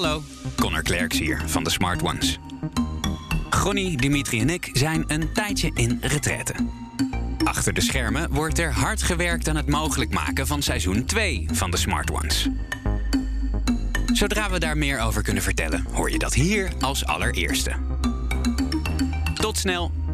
Hallo, Connor Klerks hier van de Smart Ones. Gonny, Dimitri en ik zijn een tijdje in retraite. Achter de schermen wordt er hard gewerkt aan het mogelijk maken van seizoen 2 van de Smart Ones. Zodra we daar meer over kunnen vertellen, hoor je dat hier als allereerste. Tot snel!